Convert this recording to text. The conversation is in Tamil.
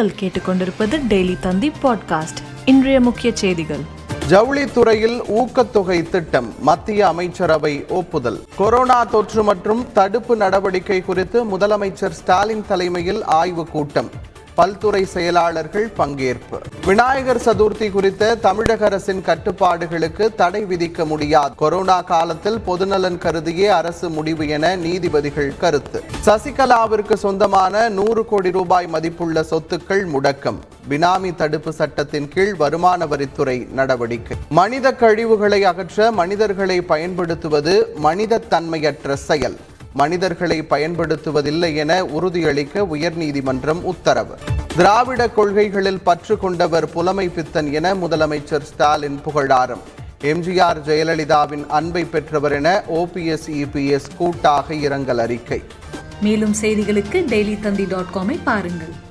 நீங்கள் கேட்டுக்கொண்டிருப்பது டெய்லி தந்தி பாட்காஸ்ட் இன்றைய முக்கிய செய்திகள். ஜவுளித்துறையில் ஊக்கத்தொகை திட்டம் மத்திய அமைச்சரவை ஒப்புதல். கொரோனா தொற்று மற்றும் தடுப்பு நடவடிக்கை குறித்து முதலமைச்சர் ஸ்டாலின் தலைமையில் ஆய்வுக் கூட்டம் பல்துறை செயலாளர்கள் பங்கேற்பு. விநாயகர் சதுர்த்தி குறித்த தமிழக அரசின் கட்டுப்பாடுகளுக்கு தடை விதிக்க முடியாது. கொரோனா காலத்தில் பொதுநலன் கருதியே அரசு முடிவு என நீதிபதிகள் கருத்து. சசிகலாவிற்கு சொந்தமான நூறு கோடி ரூபாய் மதிப்புள்ள சொத்துக்கள் முடக்கம். பினாமி தடுப்பு சட்டத்தின் கீழ் வருமான வரித்துறை நடவடிக்கை. மனித கழிவுகளை அகற்ற மனிதர்களை பயன்படுத்துவது மனித தன்மையற்ற செயல். மனிதர்களை பயன்படுத்துவதில்லை என உறுதியளிக்க உயர்நீதிமன்றம் உத்தரவு. திராவிட கொள்கைகளில் பற்று கொண்டவர் புலமை பித்தன் என முதலமைச்சர் ஸ்டாலின் புகழாரம். எம்ஜிஆர் ஜெயலலிதாவின் அன்பை பெற்றவர் என ஓபிஎஸ் இபிஎஸ் கூட்டாக இரங்கல் அறிக்கை. மேலும் செய்திகளுக்கு டெய்லி தந்தி டாட் காமை பாருங்கள்.